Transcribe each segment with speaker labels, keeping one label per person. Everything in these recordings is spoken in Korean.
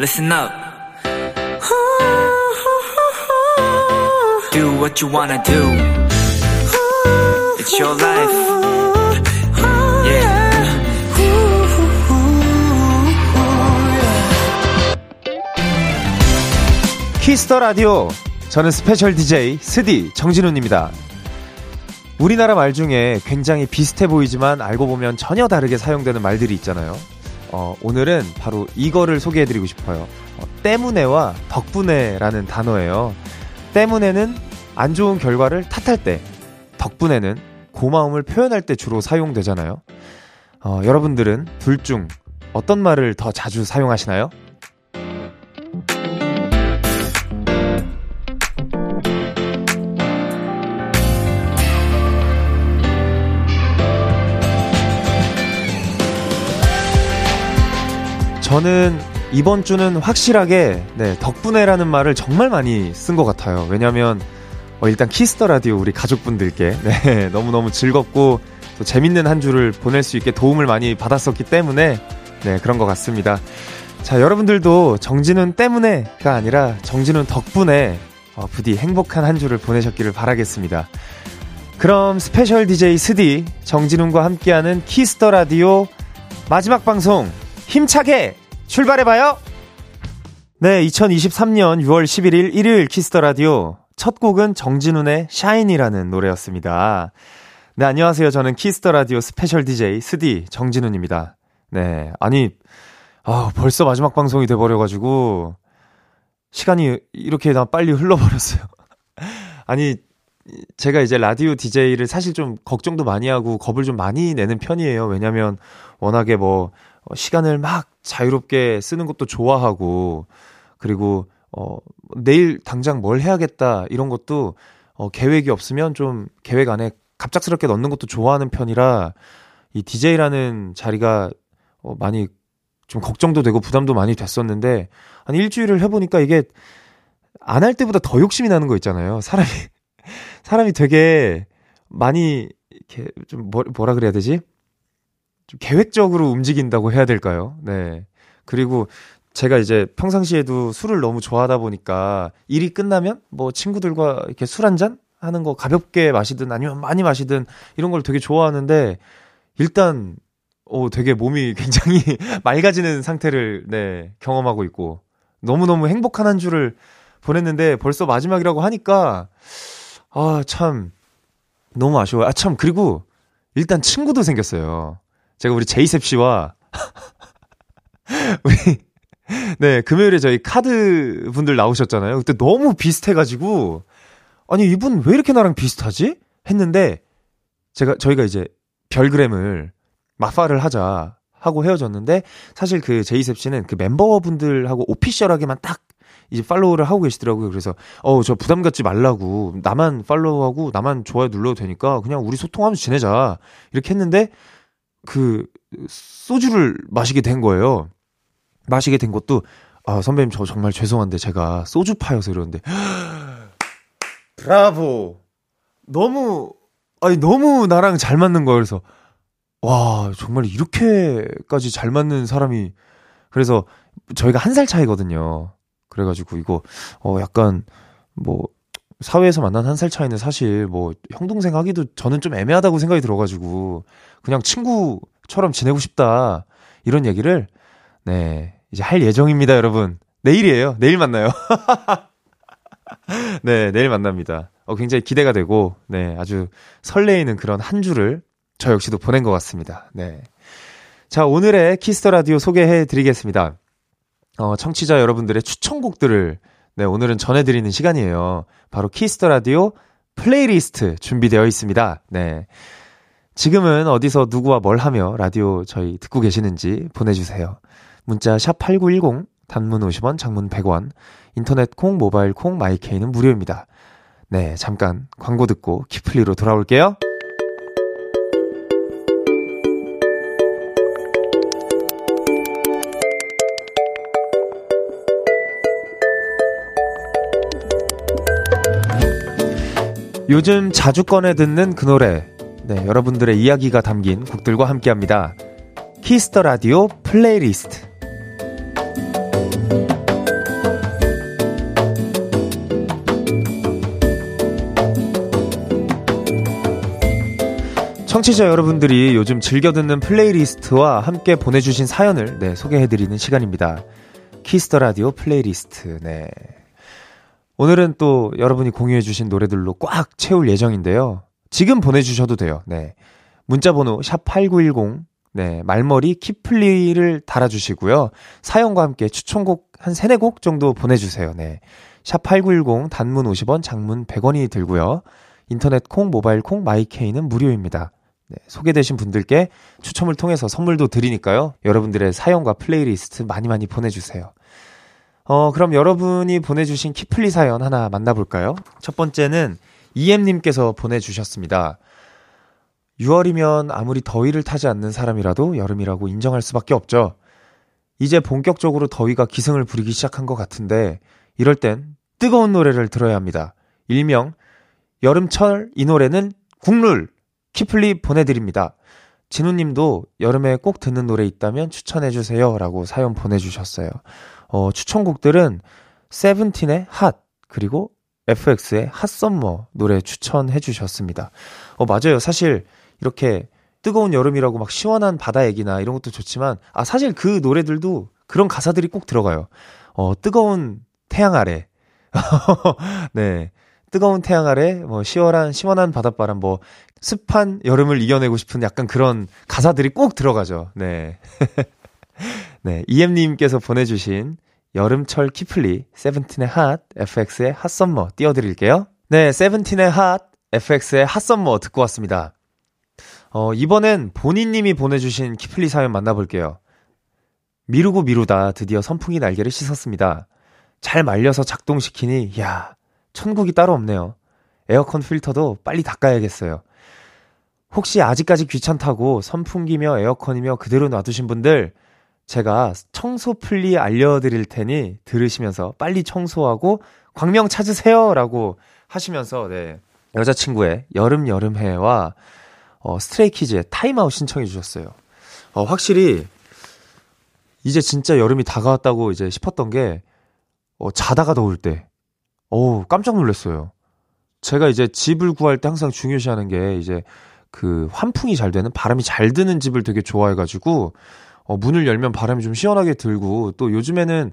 Speaker 1: listen up. Do what you wanna do. It's your life. Yeah.
Speaker 2: 키스 더 라디오. 저는 special DJ 스디 정진운입니다. 우리나라 말 중에 굉장히 비슷해 보이지만 알고 보면 전혀 다르게 사용되는 말들이 있잖아요. 어, 오늘은 바로 이거를 소개해드리고 싶어요. 어, 때문에와 덕분에라는 단어예요. 때문에는 안 좋은 결과를 탓할 때, 덕분에는 고마움을 표현할 때 주로 사용되잖아요. 어, 여러분들은 둘 중 어떤 말을 더 자주 사용하시나요? 저는 이번 주는 확실하게 네, 덕분에라는 말을 정말 많이 쓴 것 같아요. 왜냐하면 어, 일단 키스 더 라디오 우리 가족분들께 네, 너무너무 즐겁고 또 재밌는 한 주를 보낼 수 있게 도움을 많이 받았었기 때문에 네, 그런 것 같습니다. 자, 여러분들도 정진운 때문에가 아니라 정진운 덕분에 어, 부디 행복한 한 주를 보내셨기를 바라겠습니다. 그럼 special DJ 스디 정진운과 함께하는 키스 더 라디오 마지막 방송 힘차게 출발해봐요! 네, 2023년 6월 11일 일요일 키스 더 라디오. 첫 곡은 정진운의 shine이라는 노래였습니다. 네, 안녕하세요. 저는 키스 더 라디오 special DJ 스디 정진운입니다. 네, 아니, 아, 벌써 마지막 방송이 돼버려가지고, 시간이 이렇게나 빨리 흘러버렸어요. 아니, 제가 이제 라디오 DJ를 사실 좀 걱정도 많이 하고 겁을 좀 많이 내는 편이에요. 왜냐면 워낙에 뭐, 어, 시간을 막 자유롭게 쓰는 것도 좋아하고 그리고 어 내일 당장 뭘 해야겠다 이런 것도 어 계획이 없으면 좀 계획 안에 갑작스럽게 넣는 것도 좋아하는 편이라 이 DJ라는 자리가 어 많이 좀 걱정도 되고 부담도 많이 됐었는데 한 일주일을 해 보니까 이게 안 할 때보다 더 욕심이 나는 거 있잖아요. 사람이 사람이 되게 많이 이렇게 좀 뭐, 뭐라 그래야 되지? 좀 계획적으로 움직인다고 해야 될까요? 네. 그리고 제가 이제 평상시에도 술을 너무 좋아하다 보니까 일이 끝나면 뭐 친구들과 이렇게 술 한 잔 하는 거 가볍게 마시든 아니면 많이 마시든 이런 걸 되게 좋아하는데 일단 어 되게 몸이 굉장히 맑아지는 상태를 네, 경험하고 있고 너무너무 행복한 한 주를 보냈는데 벌써 마지막이라고 하니까 아 참 너무 아쉬워요. 아 참 그리고 일단 친구도 생겼어요. 제가 우리 제이셉 씨와 우리 네 금요일에 저희 카드 분들 나오셨잖아요. 그때 너무 비슷해가지고 아니 이분 왜 이렇게 나랑 비슷하지? 했는데 제가 저희가 이제 별그램을 마파를 하자 하고 헤어졌는데 사실 그 제이셉 씨는 그 멤버분들하고 오피셜하게만 딱 이제 팔로우를 하고 계시더라고요. 그래서 어 저 부담 갖지 말라고 나만 팔로우하고 나만 좋아요 눌러도 되니까 그냥 우리 소통하면서 지내자 이렇게 했는데 그 소주를 마시게 된 거예요. 마시게 된 것도 아 선배님 저 정말 죄송한데 제가 소주 파여서 이러는데 브라보 너무 아니 너무 나랑 잘 맞는 거예요. 그래서 와 정말 이렇게까지 잘 맞는 사람이 그래서 저희가 한 살 차이거든요. 그래가지고 이거 어 약간 뭐 사회에서 만난 한 살 차이는 사실 뭐 형 동생 하기도 저는 좀 애매하다고 생각이 들어가지고 그냥 친구처럼 지내고 싶다 이런 얘기를 네 이제 할 예정입니다 여러분. 내일이에요. 내일 만나요. 네 내일 만납니다. 어 굉장히 기대가 되고 네 아주 설레이는 그런 한 주를 저 역시도 보낸 것 같습니다. 네자 오늘의 키스 더 라디오 소개해 드리겠습니다. 어 청취자 여러분들의 추천곡들을 네, 오늘은 전해드리는 시간이에요. 바로 키스 더 라디오 플레이리스트 준비되어 있습니다. 네. 지금은 어디서 누구와 뭘 하며 라디오 저희 듣고 계시는지 보내주세요. 문자 샵 8910, 단문 50원, 장문 100원, 인터넷 콩, 모바일 콩, 마이케이는 무료입니다. 네, 잠깐 광고 듣고 키플리로 돌아올게요. 요즘 자주 꺼내 듣는 그 노래. 네, 여러분들의 이야기가 담긴 곡들과 함께 합니다. 키스 더 라디오 플레이리스트. 청취자 여러분들이 요즘 즐겨 듣는 플레이리스트와 함께 보내주신 사연을 네, 소개해드리는 시간입니다. Kiss the 라디오 플레이리스트. 네. 오늘은 또 여러분이 공유해주신 노래들로 꽉 채울 예정인데요. 지금 보내주셔도 돼요. 네. 문자번호 샵8910 네, 말머리 키플리를 달아주시고요. 사연과 함께 추천곡 한 3, 4곡 정도 보내주세요. 네. 샵8910 단문 50원, 장문 100원이 들고요. 인터넷 콩, 모바일 콩, my K는 무료입니다. 네, 소개되신 분들께 추첨을 통해서 선물도 드리니까요. 여러분들의 사연과 플레이리스트 많이 많이 보내주세요. 어, 그럼 여러분이 보내주신 키플리 사연 하나 만나볼까요? 첫 번째는 이엠님께서 보내주셨습니다. 6월이면 아무리 더위를 타지 않는 사람이라도 여름이라고 인정할 수밖에 없죠. 이제 본격적으로 더위가 기승을 부리기 시작한 것 같은데 이럴 땐 뜨거운 노래를 들어야 합니다. 일명 여름철 이 노래는 국룰 키플리 보내드립니다. 진우님도 여름에 꼭 듣는 노래 있다면 추천해주세요. 라고 사연 보내주셨어요. 어, 추천곡들은 세븐틴의 핫, 그리고 FX의 핫썸머 노래 추천해 주셨습니다. 어, 맞아요. 사실 이렇게 뜨거운 여름이라고 막 시원한 바다 얘기나 이런 것도 좋지만, 아, 사실 그 노래들도 그런 가사들이 꼭 들어가요. 어, 뜨거운 태양 아래. 네. 뜨거운 태양 아래 뭐 시원한 시원한 바닷바람 뭐 습한 여름을 이겨내고 싶은 약간 그런 가사들이 꼭 들어가죠. 네. 네, 이엠 님께서 보내 주신 여름철 키플리 세븐틴의 핫 FX의 핫썸머 띄워 드릴게요. 네, 세븐틴의 핫 FX의 핫썸머 듣고 왔습니다. 어, 이번엔 본인 님이 보내 주신 키플리 사연 만나 볼게요. 미루고 미루다 드디어 선풍기 날개를 씻었습니다. 잘 말려서 작동시키니 야, 천국이 따로 없네요. 에어컨 필터도 빨리 닦아야겠어요. 혹시 아직까지 귀찮다고 선풍기며 에어컨이며 그대로 놔두신 분들 제가 청소 플리 알려드릴 테니 들으시면서 빨리 청소하고 광명 찾으세요 라고 하시면서 네 여자친구의 여름 여름해와 어, 스트레이키즈의 Time Out 신청해 주셨어요. 어, 확실히 이제 진짜 여름이 다가왔다고 이제 싶었던 게 어, 자다가 더울 때 어우, 깜짝 놀랐어요. 제가 이제 집을 구할 때 항상 중요시하는 게 이제 그 환풍이 잘 되는 바람이 잘 드는 집을 되게 좋아해가지고 어, 문을 열면 바람이 좀 시원하게 들고 또 요즘에는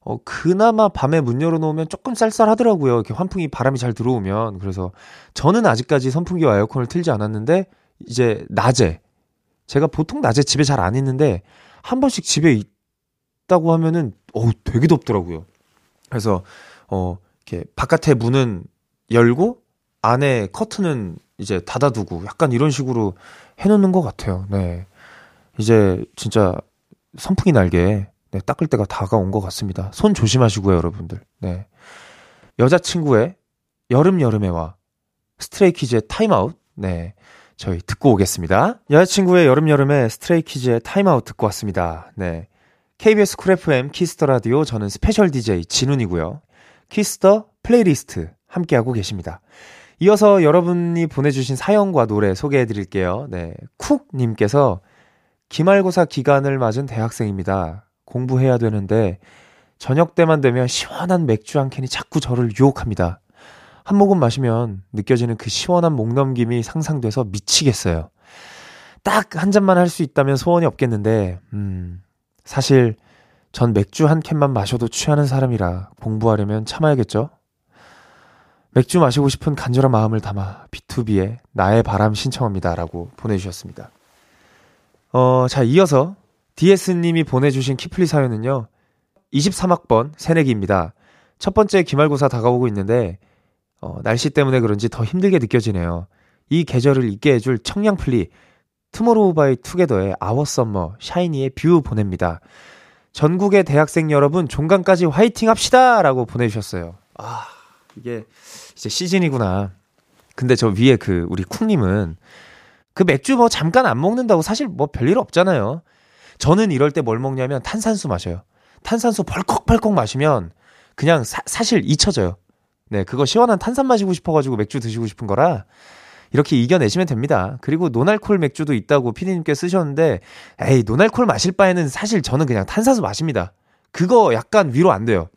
Speaker 2: 어, 그나마 밤에 문 열어놓으면 조금 쌀쌀하더라고요. 이렇게 환풍이 바람이 잘 들어오면. 그래서 저는 아직까지 선풍기와 에어컨을 틀지 않았는데 이제 낮에 제가 보통 낮에 집에 잘 안 있는데 한 번씩 집에 있다고 하면은 어우 되게 덥더라고요. 그래서 어 이렇게 바깥에 문은 열고 안에 커튼은 이제 닫아두고 약간 이런 식으로 해놓는 것 같아요. 네. 이제 진짜 선풍기 날개 네, 닦을 때가 다가온 것 같습니다. 손 조심하시고요, 여러분들. 네. 여자친구의 여름여름해와 스트레이키즈의 Time Out. 네. 저희 듣고 오겠습니다. 여자친구의 여름여름해 스트레이키즈의 Time Out 듣고 왔습니다. 네. KBS Cool FM Kiss the 라디오 저는 스페셜 DJ 진운이고요. Kiss the 플레이리스트 함께하고 계십니다. 이어서 여러분이 보내주신 사연과 노래 소개해 드릴게요. 네. 쿡님께서 기말고사 기간을 맞은 대학생입니다. 공부해야 되는데 저녁 때만 되면 시원한 맥주 한 캔이 자꾸 저를 유혹합니다. 한 모금 마시면 느껴지는 그 시원한 목 넘김이 상상돼서 미치겠어요. 딱 한 잔만 할 수 있다면 소원이 없겠는데, 음, 사실 전 맥주 한 캔만 마셔도 취하는 사람이라 공부하려면 참아야겠죠? 맥주 마시고 싶은 간절한 마음을 담아 B2B의 나의 바람 신청합니다. 라고 보내주셨습니다. 어, 자, 이어서 DS님이 보내주신 키플리 사연은요. 23학번 새내기입니다. 첫 번째 기말고사 다가오고 있는데, 어, 날씨 때문에 그런지 더 힘들게 느껴지네요. 이 계절을 잊게 해줄 청량플리, 투모로우 바이 투게더의 Our Summer, 샤이니의 View 보냅니다. 전국의 대학생 여러분, 종강까지 화이팅 합시다! 라고 보내주셨어요. 아, 이게 이제 시즌이구나. 근데 저 위에 그, 우리 쿵님은 그 맥주 뭐 잠깐 안 먹는다고 사실 뭐 별일 없잖아요. 저는 이럴 때 뭘 먹냐면 탄산수 마셔요. 탄산수 벌컥벌컥 마시면 그냥 사, 사실 잊혀져요. 네, 그거 시원한 탄산 마시고 싶어가지고 맥주 드시고 싶은 거라 이렇게 이겨내시면 됩니다. 그리고 노날콜 맥주도 있다고 피디님께 쓰셨는데, 에이, 노날콜 마실 바에는 사실 저는 그냥 탄산수 마십니다. 그거 약간 위로 안 돼요.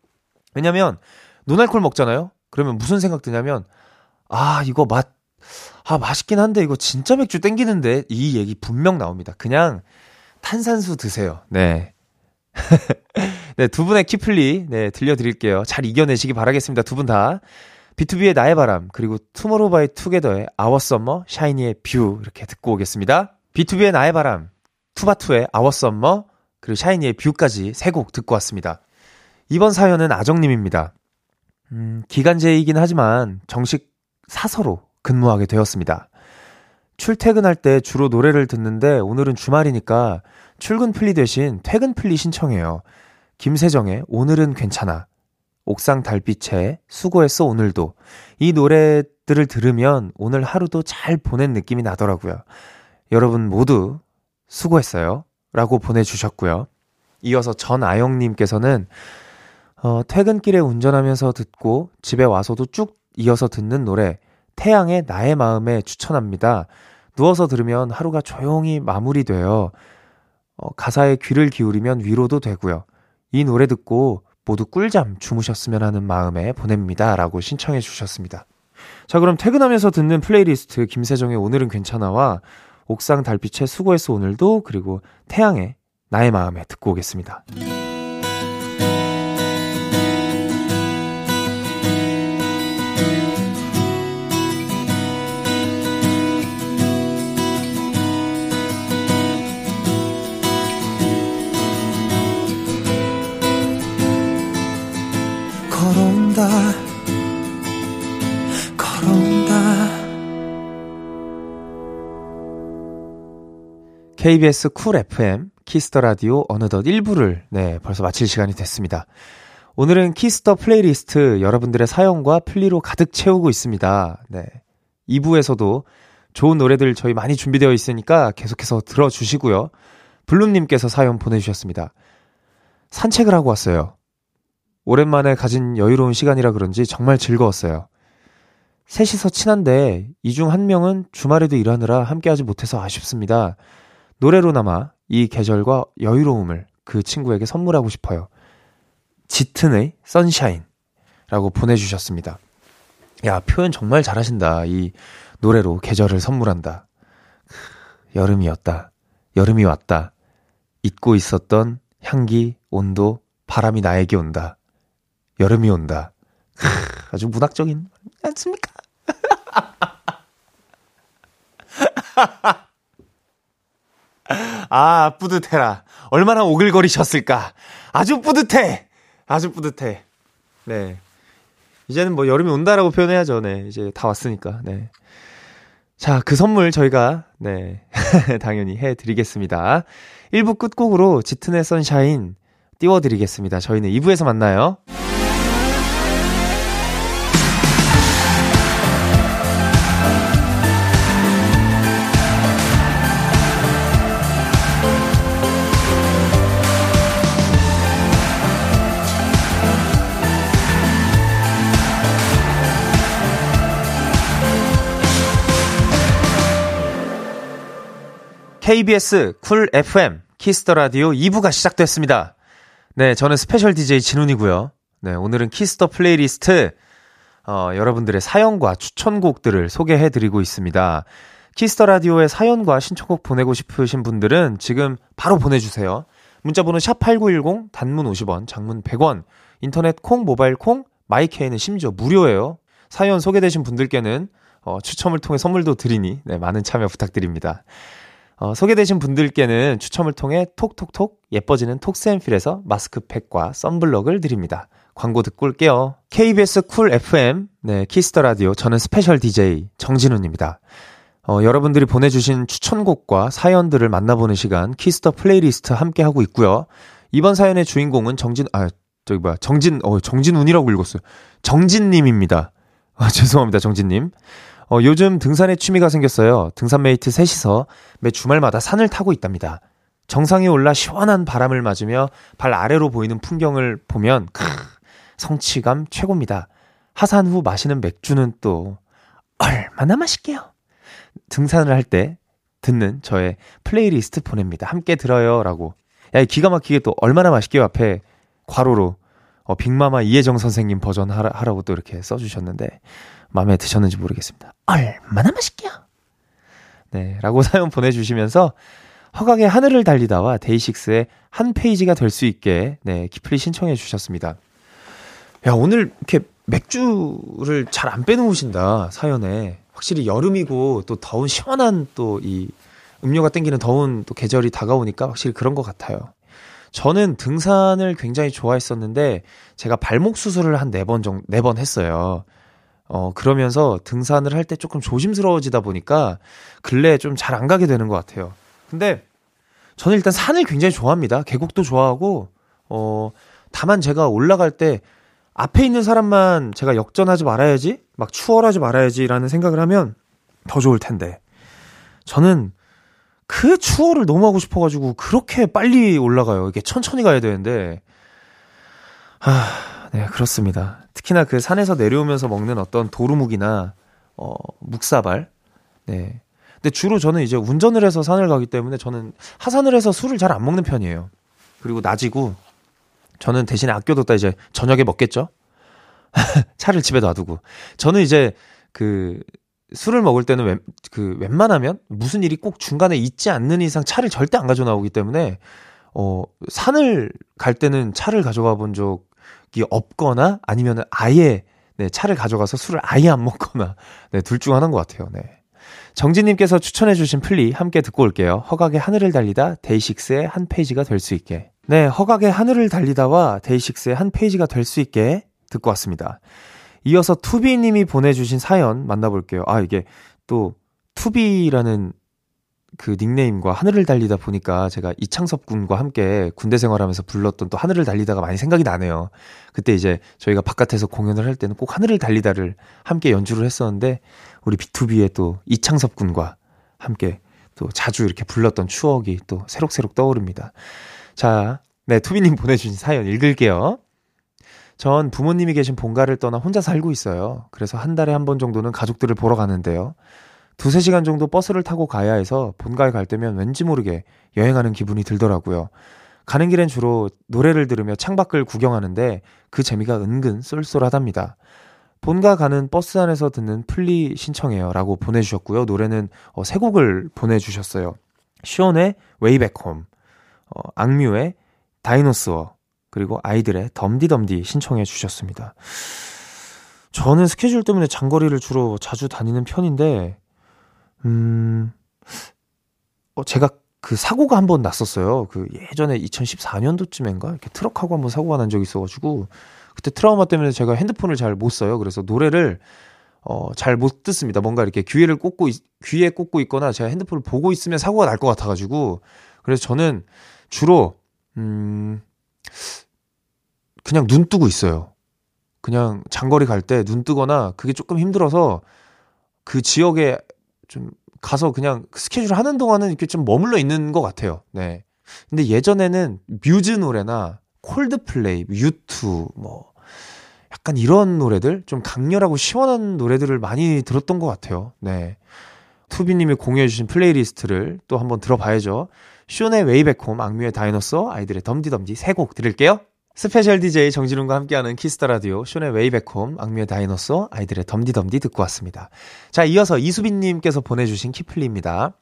Speaker 2: 왜냐면, 논알콜 먹잖아요? 그러면 무슨 생각 드냐면, 아, 이거 맛, 아, 맛있긴 한데 이거 진짜 맥주 땡기는데 이 얘기 분명 나옵니다. 그냥 탄산수 드세요. 네. 네, 두 분의 키플리, 네, 들려드릴게요. 잘 이겨내시기 바라겠습니다. 두 분 다. BTOB의 나의 바람, 그리고 투모로우 바이 투게더의 Our Summer, 샤이니의 View, 이렇게 듣고 오겠습니다. BTOB의 나의 바람, 투바투의 Our Summer, 그리고 샤이니의 View까지 세 곡 듣고 왔습니다. 이번 사연은 아정님입니다. 음, 기간제이긴 하지만 정식 사서로 근무하게 되었습니다. 출퇴근할 때 주로 노래를 듣는데 오늘은 주말이니까 출근 플리 대신 퇴근 플리 신청해요. 김세정의 오늘은 괜찮아. 옥상달빛의 수고했어 오늘도. 이 노래들을 들으면 오늘 하루도 잘 보낸 느낌이 나더라고요. 여러분 모두 수고했어요. 라고 보내주셨고요. 이어서 전아영님께서는 어, 퇴근길에 운전하면서 듣고 집에 와서도 쭉 이어서 듣는 노래 태양의 나의 마음에 추천합니다. 누워서 들으면 하루가 조용히 마무리돼요. 어, 가사에 귀를 기울이면 위로도 되고요. 이 노래 듣고 모두 꿀잠 주무셨으면 하는 마음에 보냅니다. 라고 신청해 주셨습니다. 자, 그럼 퇴근하면서 듣는 플레이리스트 김세정의 오늘은 괜찮아와 옥상 달빛의 수고했어 오늘도 그리고 태양의 나의 마음에 듣고 오겠습니다. KBS Cool FM Kiss the 라디오 어느덧 1부를 네, 벌써 마칠 시간이 됐습니다. 오늘은 Kiss the 플레이리스트 여러분들의 사연과 플리로 가득 채우고 있습니다. 네. 2부에서도 좋은 노래들 저희 많이 준비되어 있으니까 계속해서 들어주시고요. 블룸님께서 사연 보내주셨습니다. 산책을 하고 왔어요. 오랜만에 가진 여유로운 시간이라 그런지 정말 즐거웠어요. 셋이서 친한데 이 중 한 명은 주말에도 일하느라 함께하지 못해서 아쉽습니다. 노래로나마 이 계절과 여유로움을 그 친구에게 선물하고 싶어요. 짙은의 선샤인 라고 보내주셨습니다. 야, 표현 정말 잘하신다. 이 노래로 계절을 선물한다. 여름이었다. 여름이 왔다. 잊고 있었던 향기, 온도, 바람이 나에게 온다. 여름이 온다. 아주 문학적인 않습니까? 아, 뿌듯해라. 얼마나 오글거리셨을까. 아주 뿌듯해. 아주 뿌듯해. 네. 이제는 뭐 여름이 온다라고 표현해야죠. 네. 이제 다 왔으니까. 네. 자, 그 선물 저희가, 네. 당연히 해드리겠습니다. 1부 끝곡으로 짙은의 선샤인 띄워드리겠습니다. 저희는 2부에서 만나요. KBS Cool FM Kiss the 라디오 2부가 시작됐습니다. 네, 저는 스페셜 DJ 진운이고요. 네, 오늘은 Kiss the 플레이리스트 어, 여러분들의 사연과 추천곡들을 소개해 드리고 있습니다. Kiss the 라디오에 사연과 신청곡 보내고 싶으신 분들은 지금 바로 보내 주세요. 문자 번호 샵8910 단문 50원, 장문 100원. 인터넷 콩, 모바일 콩, my K는 심지어 무료예요. 사연 소개되신 분들께는 어, 추첨을 통해 선물도 드리니 네, 많은 참여 부탁드립니다. 어, 소개되신 분들께는 추첨을 통해 톡톡톡 예뻐지는 톡스앤필에서 마스크팩과 썬블럭을 드립니다. 광고 듣고 올게요. KBS Cool FM, 네, Kiss the 라디오. 저는 스페셜 DJ 정진훈입니다. 어, 여러분들이 보내주신 추천곡과 사연들을 만나보는 시간, Kiss the 플레이리스트 함께하고 있고요. 이번 사연의 주인공은 정진, 아, 저기 뭐야, 정진, 어, 정진운이라고 읽었어요. 정진님입니다. 아, 죄송합니다, 정진님. 어, 요즘 등산에 취미가 생겼어요. 등산 메이트 셋이서 매 주말마다 산을 타고 있답니다. 정상에 올라 시원한 바람을 맞으며 발 아래로 보이는 풍경을 보면 크, 성취감 최고입니다. 하산 후 마시는 맥주는 또 얼마나 맛있게요. 등산을 할 때 듣는 저의 플레이리스트 보냅니다. 함께 들어요라고. 야, 기가 막히게 또 얼마나 맛있게요 앞에 괄호로 어, 빅마마 이혜정 선생님 버전 하라, 하라고 또 이렇게 써주셨는데, 마음에 드셨는지 모르겠습니다. 얼마나 맛있게요? 네, 라고 사연 보내주시면서, 허각의 하늘을 달리다와 데이식스의 한 페이지가 될 수 있게, 네, 기플리 신청해 주셨습니다. 야, 오늘 이렇게 맥주를 잘 안 빼놓으신다, 사연에. 확실히 여름이고, 또 더운 시원한 또 이 음료가 땡기는 더운 또 계절이 다가오니까 확실히 그런 것 같아요. 저는 등산을 굉장히 좋아했었는데, 제가 발목 수술을 한 네 번 정도, 네 번 했어요. 어, 그러면서 등산을 할 때 조금 조심스러워지다 보니까 근래에 좀 잘 안 가게 되는 것 같아요. 근데 저는 일단 산을 굉장히 좋아합니다. 계곡도 좋아하고, 어, 다만 제가 올라갈 때 앞에 있는 사람만 제가 역전하지 말아야지, 막 추월하지 말아야지라는 생각을 하면 더 좋을 텐데. 저는 그 추월을 너무 하고 싶어가지고 그렇게 빨리 올라가요. 이게 천천히 가야 되는데. 아, 네, 그렇습니다. 특히나 그 산에서 내려오면서 먹는 어떤 도루묵이나, 어, 묵사발. 네. 근데 주로 저는 이제 운전을 해서 산을 가기 때문에 저는 하산을 해서 술을 잘 안 먹는 편이에요. 그리고 낮이고, 저는 대신에 아껴뒀다 이제 저녁에 먹겠죠? 차를 집에 놔두고. 저는 이제 그 술을 먹을 때는 웬, 그 웬만하면 무슨 일이 꼭 중간에 있지 않는 이상 차를 절대 안 가져 나오기 때문에 어 산을 갈 때는 차를 가져가 본 적이 없거나 아니면은 아예 네, 차를 가져가서 술을 아예 안 먹거나 네, 둘 중 하나인 것 같아요. 네. 정진님께서 추천해주신 플리 함께 듣고 올게요. 허각의 하늘을 달리다 데이식스의 한 페이지가 될 수 있게. 네, 허각의 하늘을 달리다와 데이식스의 한 페이지가 될 수 있게 듣고 왔습니다. 이어서 투비님이 보내주신 사연 만나볼게요. 아, 이게 또 투비라는 그 닉네임과 하늘을 달리다 보니까 제가 이창섭 군과 함께 군대 생활하면서 불렀던 또 하늘을 달리다가 많이 생각이 나네요. 그때 이제 저희가 바깥에서 공연을 할 때는 꼭 하늘을 달리다를 함께 연주를 했었는데 우리 B2B의 또 이창섭 군과 함께 또 자주 이렇게 불렀던 추억이 또 새록새록 떠오릅니다. 자, 네, 투비님 보내주신 사연 읽을게요. 전 부모님이 계신 본가를 떠나 혼자 살고 있어요. 그래서 한 달에 한 번 정도는 가족들을 보러 가는데요. 두세 시간 정도 버스를 타고 가야 해서 본가에 갈 때면 왠지 모르게 여행하는 기분이 들더라고요. 가는 길엔 주로 노래를 들으며 창밖을 구경하는데 그 재미가 은근 쏠쏠하답니다. 본가 가는 버스 안에서 듣는 플리 신청해요. 라고 보내주셨고요. 노래는 어, 세 곡을 보내주셨어요. 시온의 웨이백홈, 어, 악뮤의 다이노스워, 그리고 아이들의 덤디덤디 신청해 주셨습니다. 저는 스케줄 때문에 장거리를 주로 자주 다니는 편인데, 음, 어, 제가 그 사고가 한 번 났었어요. 그 예전에 2014년도쯤인가? 이렇게 트럭하고 한 번 사고가 난 적이 있어가지고, 그때 트라우마 때문에 제가 핸드폰을 잘 못 써요. 그래서 노래를, 어, 잘 못 듣습니다. 뭔가 이렇게 귀에를 꽂고, 있, 귀에 꽂고 있거나 제가 핸드폰을 보고 있으면 사고가 날 것 같아가지고, 그래서 저는 주로, 음, 그냥 눈 뜨고 있어요. 그냥 장거리 갈 때 눈 뜨거나 그게 조금 힘들어서 그 지역에 좀 가서 그냥 스케줄 하는 동안은 이렇게 좀 머물러 있는 것 같아요. 네. 근데 예전에는 뮤즈 노래나 콜드플레이, 유투, 뭐, 약간 이런 노래들, 좀 강렬하고 시원한 노래들을 많이 들었던 것 같아요. 네. 투비님이 공유해주신 플레이리스트를 또 한번 들어봐야죠. 숀의 Way Back Home, 악뮤의 Dinosaur, 아이들의 덤디덤디 세 곡 들을게요. special DJ 정진운과 함께하는 키스 더 라디오 숀의 Way Back Home 악뮤의 Dinosaur 아이들의 덤디덤디 듣고 왔습니다. 자 이어서 이수빈님께서 보내주신 키플리입니다.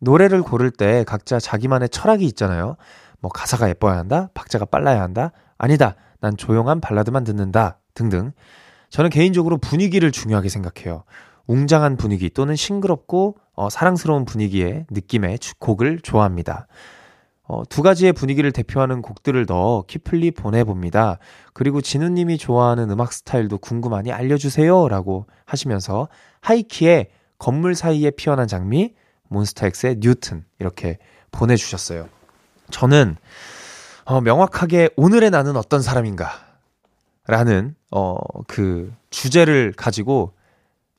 Speaker 2: 노래를 고를 때 각자 자기만의 철학이 있잖아요. 뭐 가사가 예뻐야 한다, 박자가 빨라야 한다, 아니다, 난 조용한 발라드만 듣는다 등등. 저는 개인적으로 분위기를 중요하게 생각해요. 웅장한 분위기 또는 싱그럽고 어, 사랑스러운 분위기의 느낌의 곡을 좋아합니다. 어, 두 가지의 분위기를 대표하는 곡들을 넣어 키플리 보내봅니다. 그리고 진우님이 좋아하는 음악 스타일도 궁금하니 알려주세요. 라고 하시면서 하이키의 건물 사이에 피어난 장미, 몬스타엑스의 뉴튼 이렇게 보내주셨어요. 저는 어, 명확하게 오늘의 나는 어떤 사람인가 라는 어, 그 주제를 가지고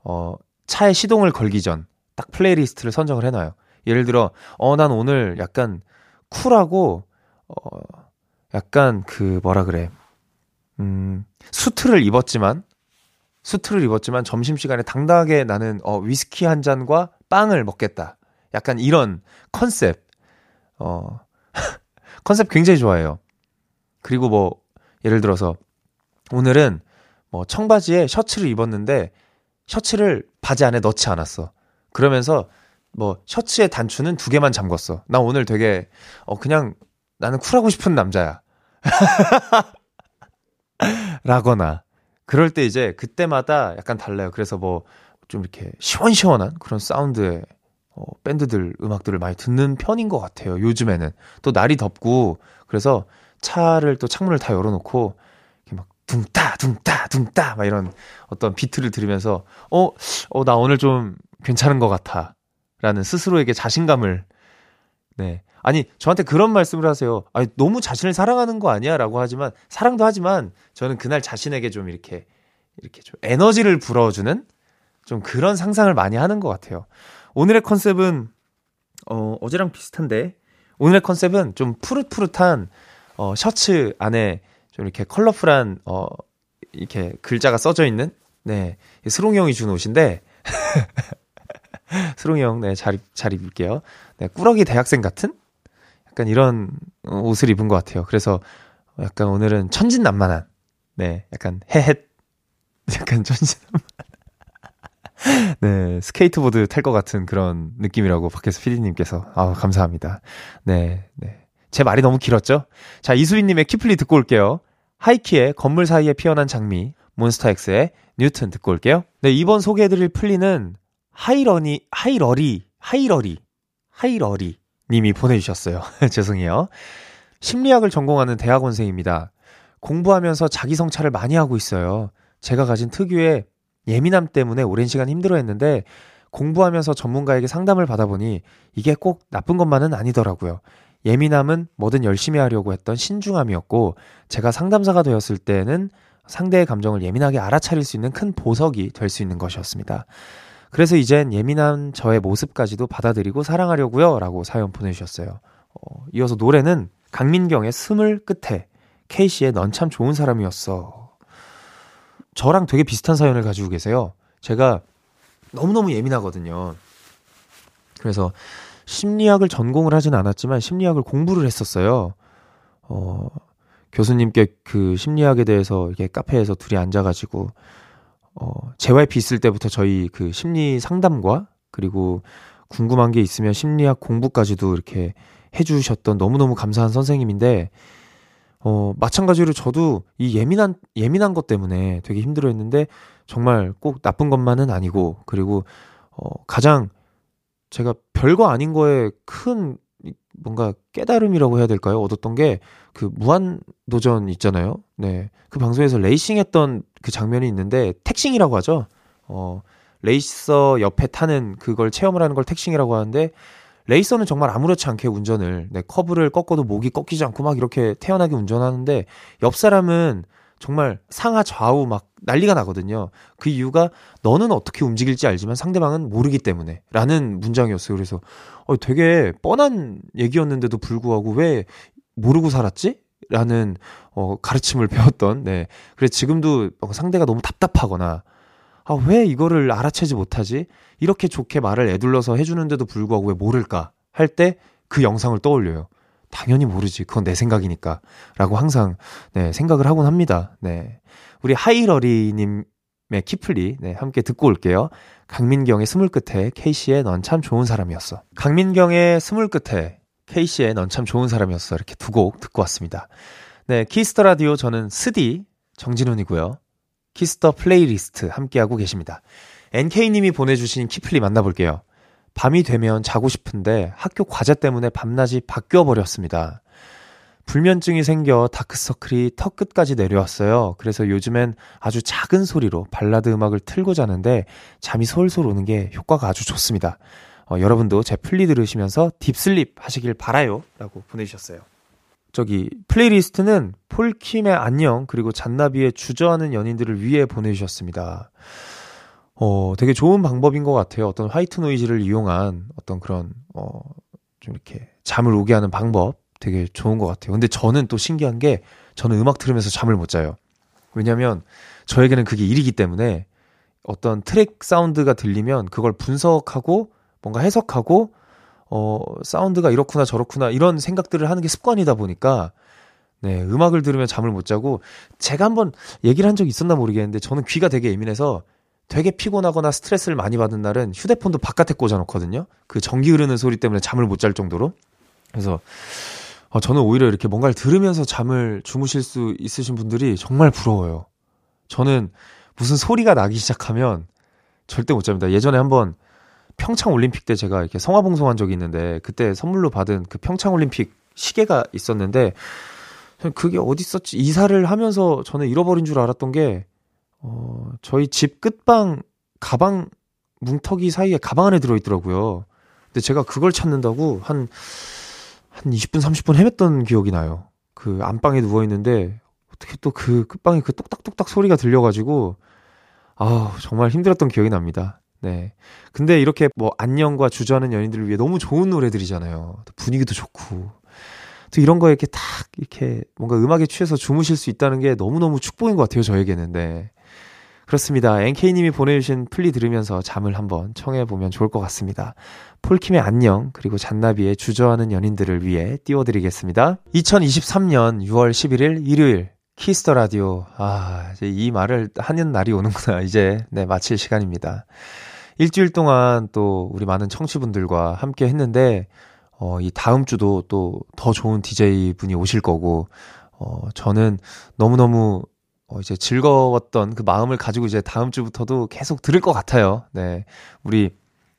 Speaker 2: 어, 차에 시동을 걸기 전 딱 플레이리스트를 선정을 해놔요. 예를 들어 어, 난 오늘 약간 쿨하고 어 약간 그 뭐라 그래 음 수트를 입었지만 수트를 입었지만 점심시간에 당당하게 나는 어 위스키 한 잔과 빵을 먹겠다. 약간 이런 컨셉 어 컨셉 굉장히 좋아해요. 그리고 뭐 예를 들어서 오늘은 뭐 청바지에 셔츠를 입었는데 셔츠를 바지 안에 넣지 않았어. 그러면서 뭐 셔츠의 단추는 두 개만 잠궜어. 나 오늘 되게 어 그냥 나는 쿨하고 싶은 남자야. 라거나 그럴 때 이제 그때마다 약간 달라요. 그래서 뭐 좀 이렇게 시원시원한 그런 사운드의 어, 밴드들 음악들을 많이 듣는 편인 것 같아요. 요즘에는 또 날이 덥고 그래서 차를 또 창문을 다 열어놓고 이렇게 막 둥따 둥따 둥따 막 이런 어떤 비트를 들으면서 어어 나 오늘 좀 괜찮은 것 같아 라는 스스로에게 자신감을 네 아니 저한테 그런 말씀을 하세요. 아니 너무 자신을 사랑하는 거 아니야 라고 하지만 사랑도 하지만 저는 그날 자신에게 좀 이렇게 이렇게 좀 에너지를 불어주는 좀 그런 상상을 많이 하는 것 같아요. 오늘의 컨셉은 어 어제랑 비슷한데 오늘의 컨셉은 좀 푸릇푸릇한 어 셔츠 안에 좀 이렇게 컬러풀한 어 이렇게 글자가 써져 있는 네 스롱이 형이 준 옷인데 스롱이 형, 네, 잘, 잘 입을게요. 네, 꾸러기 대학생 같은? 약간 이런 옷을 입은 것 같아요. 그래서 약간 오늘은 천진난만한, 네, 약간 헤헷, 약간 천진난만. 네, 스케이트보드 탈 것 같은 그런 느낌이라고 밖에서 피디님께서. 아 감사합니다. 네, 네. 제 말이 너무 길었죠? 자, 이수빈님의 키플리 듣고 올게요. 하이키의 건물 사이에 피어난 장미, 몬스타엑스의 뉴튼 듣고 올게요. 네, 이번 소개해드릴 플리는 하이러니, 하이러리, 하이러리, 하이러리 님이 보내주셨어요. 죄송해요. 심리학을 전공하는 대학원생입니다. 공부하면서 자기 성찰을 많이 하고 있어요. 제가 가진 특유의 예민함 때문에 오랜 시간 힘들어 했는데 공부하면서 전문가에게 상담을 받아보니 이게 꼭 나쁜 것만은 아니더라고요. 예민함은 뭐든 열심히 하려고 했던 신중함이었고 제가 상담사가 되었을 때는 상대의 감정을 예민하게 알아차릴 수 있는 큰 보석이 될 수 있는 것이었습니다. 그래서 이젠 예민한 저의 모습까지도 받아들이고 사랑하려고요. 라고 사연 보내주셨어요. 어, 이어서 노래는 강민경의 스물 끝에 케이씨의 넌 참 좋은 사람이었어. 저랑 되게 비슷한 사연을 가지고 계세요. 제가 너무너무 예민하거든요. 그래서 심리학을 전공을 하진 않았지만 심리학을 공부를 했었어요. 어, 교수님께 그 심리학에 대해서 이렇게 카페에서 둘이 앉아가지고 어, JYP 있을 때부터 저희 그 심리 상담과 그리고 궁금한 게 있으면 심리학 공부까지도 이렇게 해주셨던 너무너무 감사한 선생님인데, 어, 마찬가지로 저도 이 예민한, 예민한 것 때문에 되게 힘들어 했는데, 정말 꼭 나쁜 것만은 아니고, 그리고, 어, 가장 제가 별거 아닌 거에 큰 뭔가 깨달음이라고 해야 될까요? 얻었던 게 그 무한 도전 있잖아요. 네. 그 방송에서 레이싱 했던 그 장면이 있는데 taxiing이라고 하죠. 어, 레이서 옆에 타는 그걸 체험을 하는 걸 taxiing이라고 하는데 레이서는 정말 아무렇지 않게 운전을 네, 커브를 꺾어도 목이 꺾이지 않고 막 이렇게 태연하게 운전하는데 옆 사람은 정말 상하 좌우 막 난리가 나거든요. 그 이유가 너는 어떻게 움직일지 알지만 상대방은 모르기 때문에 라는 문장이었어요. 그래서 어, 되게 뻔한 얘기였는데도 불구하고 왜 모르고 살았지? 라는 어, 가르침을 배웠던 네. 그래 지금도 상대가 너무 답답하거나 아, 왜 이거를 알아채지 못하지? 이렇게 좋게 말을 애둘러서 해주는데도 불구하고 왜 모를까? 할 때 그 영상을 떠올려요. 당연히 모르지. 그건 내 생각이니까. 라고 항상, 네, 생각을 하곤 합니다. 네. 우리 하이러리님 의 키플리, 네, 함께 듣고 올게요. 강민경의 스물 끝에 케이씨의 넌 참 좋은 사람이었어. 강민경의 스물 끝에 케이시의 넌 참 좋은 사람이었어. 이렇게 두 곡 듣고 왔습니다. 네, 키스 더 라디오 저는 스디 정진운이고요. 키스 더 플레이리스트 함께하고 계십니다. NK님이 보내주신 키플리 만나볼게요. 밤이 되면 자고 싶은데 학교 과제 때문에 밤낮이 바뀌어 버렸습니다. 불면증이 생겨 다크서클이 턱 끝까지 내려왔어요. 그래서 요즘엔 아주 작은 소리로 발라드 음악을 틀고 자는데 잠이 솔솔 오는 게 효과가 아주 좋습니다. 어, 여러분도 제 플리 들으시면서 deep sleep 하시길 바라요. 라고 보내주셨어요. 저기 플레이리스트는 폴킴의 안녕 그리고 잔나비의 주저하는 연인들을 위해 보내주셨습니다. 어, 되게 좋은 방법인 것 같아요. 어떤 white noise를 이용한 어떤 그런, 어, 좀 이렇게 잠을 오게 하는 방법 되게 좋은 것 같아요. 근데 저는 또 신기한 게 저는 음악 들으면서 잠을 못 자요. 왜냐면 저에게는 그게 일이기 때문에 어떤 트랙 사운드가 들리면 그걸 분석하고 뭔가 해석하고 어, 사운드가 이렇구나 저렇구나 이런 생각들을 하는 게 습관이다 보니까 네, 음악을 들으면 잠을 못 자고 제가 한번 얘기를 한 적이 있었나 모르겠는데 저는 귀가 되게 예민해서 되게 피곤하거나 스트레스를 많이 받은 날은 휴대폰도 바깥에 꽂아 놓거든요. 그 전기 흐르는 소리 때문에 잠을 못 잘 정도로. 그래서 어, 저는 오히려 이렇게 뭔가를 들으면서 잠을 주무실 수 있으신 분들이 정말 부러워요. 저는 무슨 소리가 나기 시작하면 절대 못 잡니다. 예전에 한번 평창 올림픽 때 제가 이렇게 성화봉송한 적이 있는데 그때 선물로 받은 그 평창 올림픽 시계가 있었는데 그게 어디 있었지? 이사를 하면서 저는 잃어버린 줄 알았던 게 어, 저희 집 끝방 가방 뭉터기 사이에 가방 안에 들어 있더라고요. 근데 제가 그걸 찾는다고 한, 한 20분, 30분 헤맸던 기억이 나요. 그 안방에 누워 있는데, 어떻게 또 그 끝방에 그 똑딱똑딱 소리가 들려가지고, 아우, 정말 힘들었던 기억이 납니다. 네. 근데 이렇게 뭐 안녕과 주저하는 연인들을 위해 너무 좋은 노래들이잖아요. 분위기도 좋고. 또 이런 거에 이렇게 탁, 이렇게 뭔가 음악에 취해서 주무실 수 있다는 게 너무너무 축복인 것 같아요, 저에게는. 네. 그렇습니다. NK님이 보내주신 플리 들으면서 잠을 한번 청해보면 좋을 것 같습니다. 폴킴의 안녕, 그리고 잔나비의 주저하는 연인들을 위해 띄워드리겠습니다. 2023년 6월 11일 일요일, 키스 더 라디오. 아, 이제 이 말을 하는 날이 오는구나. 이제, 네, 마칠 시간입니다. 일주일 동안 또 우리 많은 청취분들과 함께 했는데, 어, 이 다음 주도 또 더 좋은 DJ 분이 오실 거고, 어, 저는 너무너무 어, 이제 즐거웠던 그 마음을 가지고 이제 다음 주부터도 계속 들을 것 같아요. 네. 우리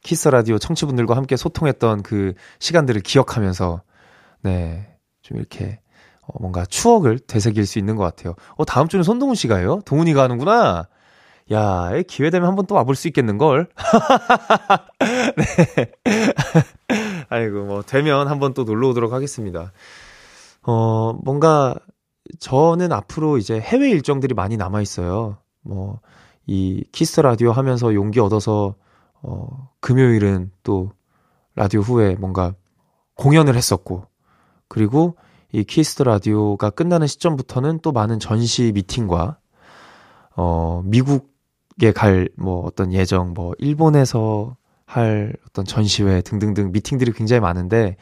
Speaker 2: 키스 라디오 청취분들과 함께 소통했던 그 시간들을 기억하면서, 네. 좀 이렇게, 어, 뭔가 추억을 되새길 수 있는 것 같아요. 어, 다음 주는 손동훈 씨가요? 동훈이가 하는구나? 야, 기회 되면 한번 또 와볼 수 있겠는걸? 네. 아이고, 뭐, 되면 한번 또 놀러 오도록 하겠습니다. 어, 뭔가 저는 앞으로 이제 해외 일정들이 많이 남아 있어요. 뭐, 이 키스 라디오 하면서 용기 얻어서, 어, 금요일은 또 라디오 후에 뭔가 공연을 했었고, 그리고 이 키스 라디오가 끝나는 시점부터는 또 많은 전시 미팅과, 어, 미국 에 갈 뭐 어떤 예정, 뭐, 일본에서 할 어떤 전시회 등등등 미팅들이 굉장히 많은데,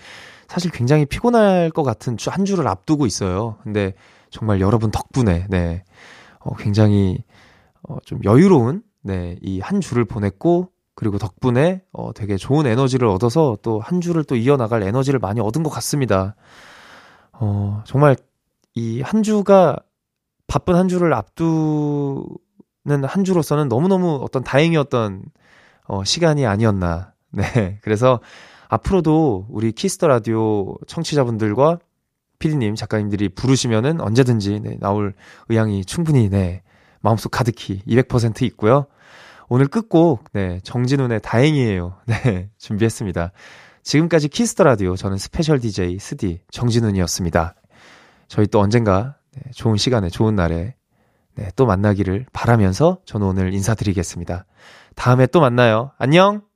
Speaker 2: 사실 굉장히 피곤할 것 같은 주, 한 주를 앞두고 있어요. 근데 정말 여러분 덕분에, 네, 어, 굉장히, 어, 좀 여유로운, 네, 이 한 주를 보냈고, 그리고 덕분에, 어, 되게 좋은 에너지를 얻어서 또 한 주를 또 이어나갈 에너지를 많이 얻은 것 같습니다. 어, 정말 이 한 주가 바쁜 한 주를 앞두는 한 주로서는 너무너무 어떤 다행이었던, 어, 시간이 아니었나. 네. 그래서 앞으로도 우리 키스 더 라디오 청취자분들과 피디님, 작가님들이 부르시면은 언제든지 네, 나올 의향이 충분히 네, 마음속 가득히 200% 있고요. 오늘 끝곡 네, 정진운의 다행이에요. 네, 준비했습니다. 지금까지 키스 더 라디오 저는 special DJ 스디 정진운이었습니다. 저희 또 언젠가 네, 좋은 시간에 좋은 날에 네, 또 만나기를 바라면서 저는 오늘 인사드리겠습니다. 다음에 또 만나요. 안녕.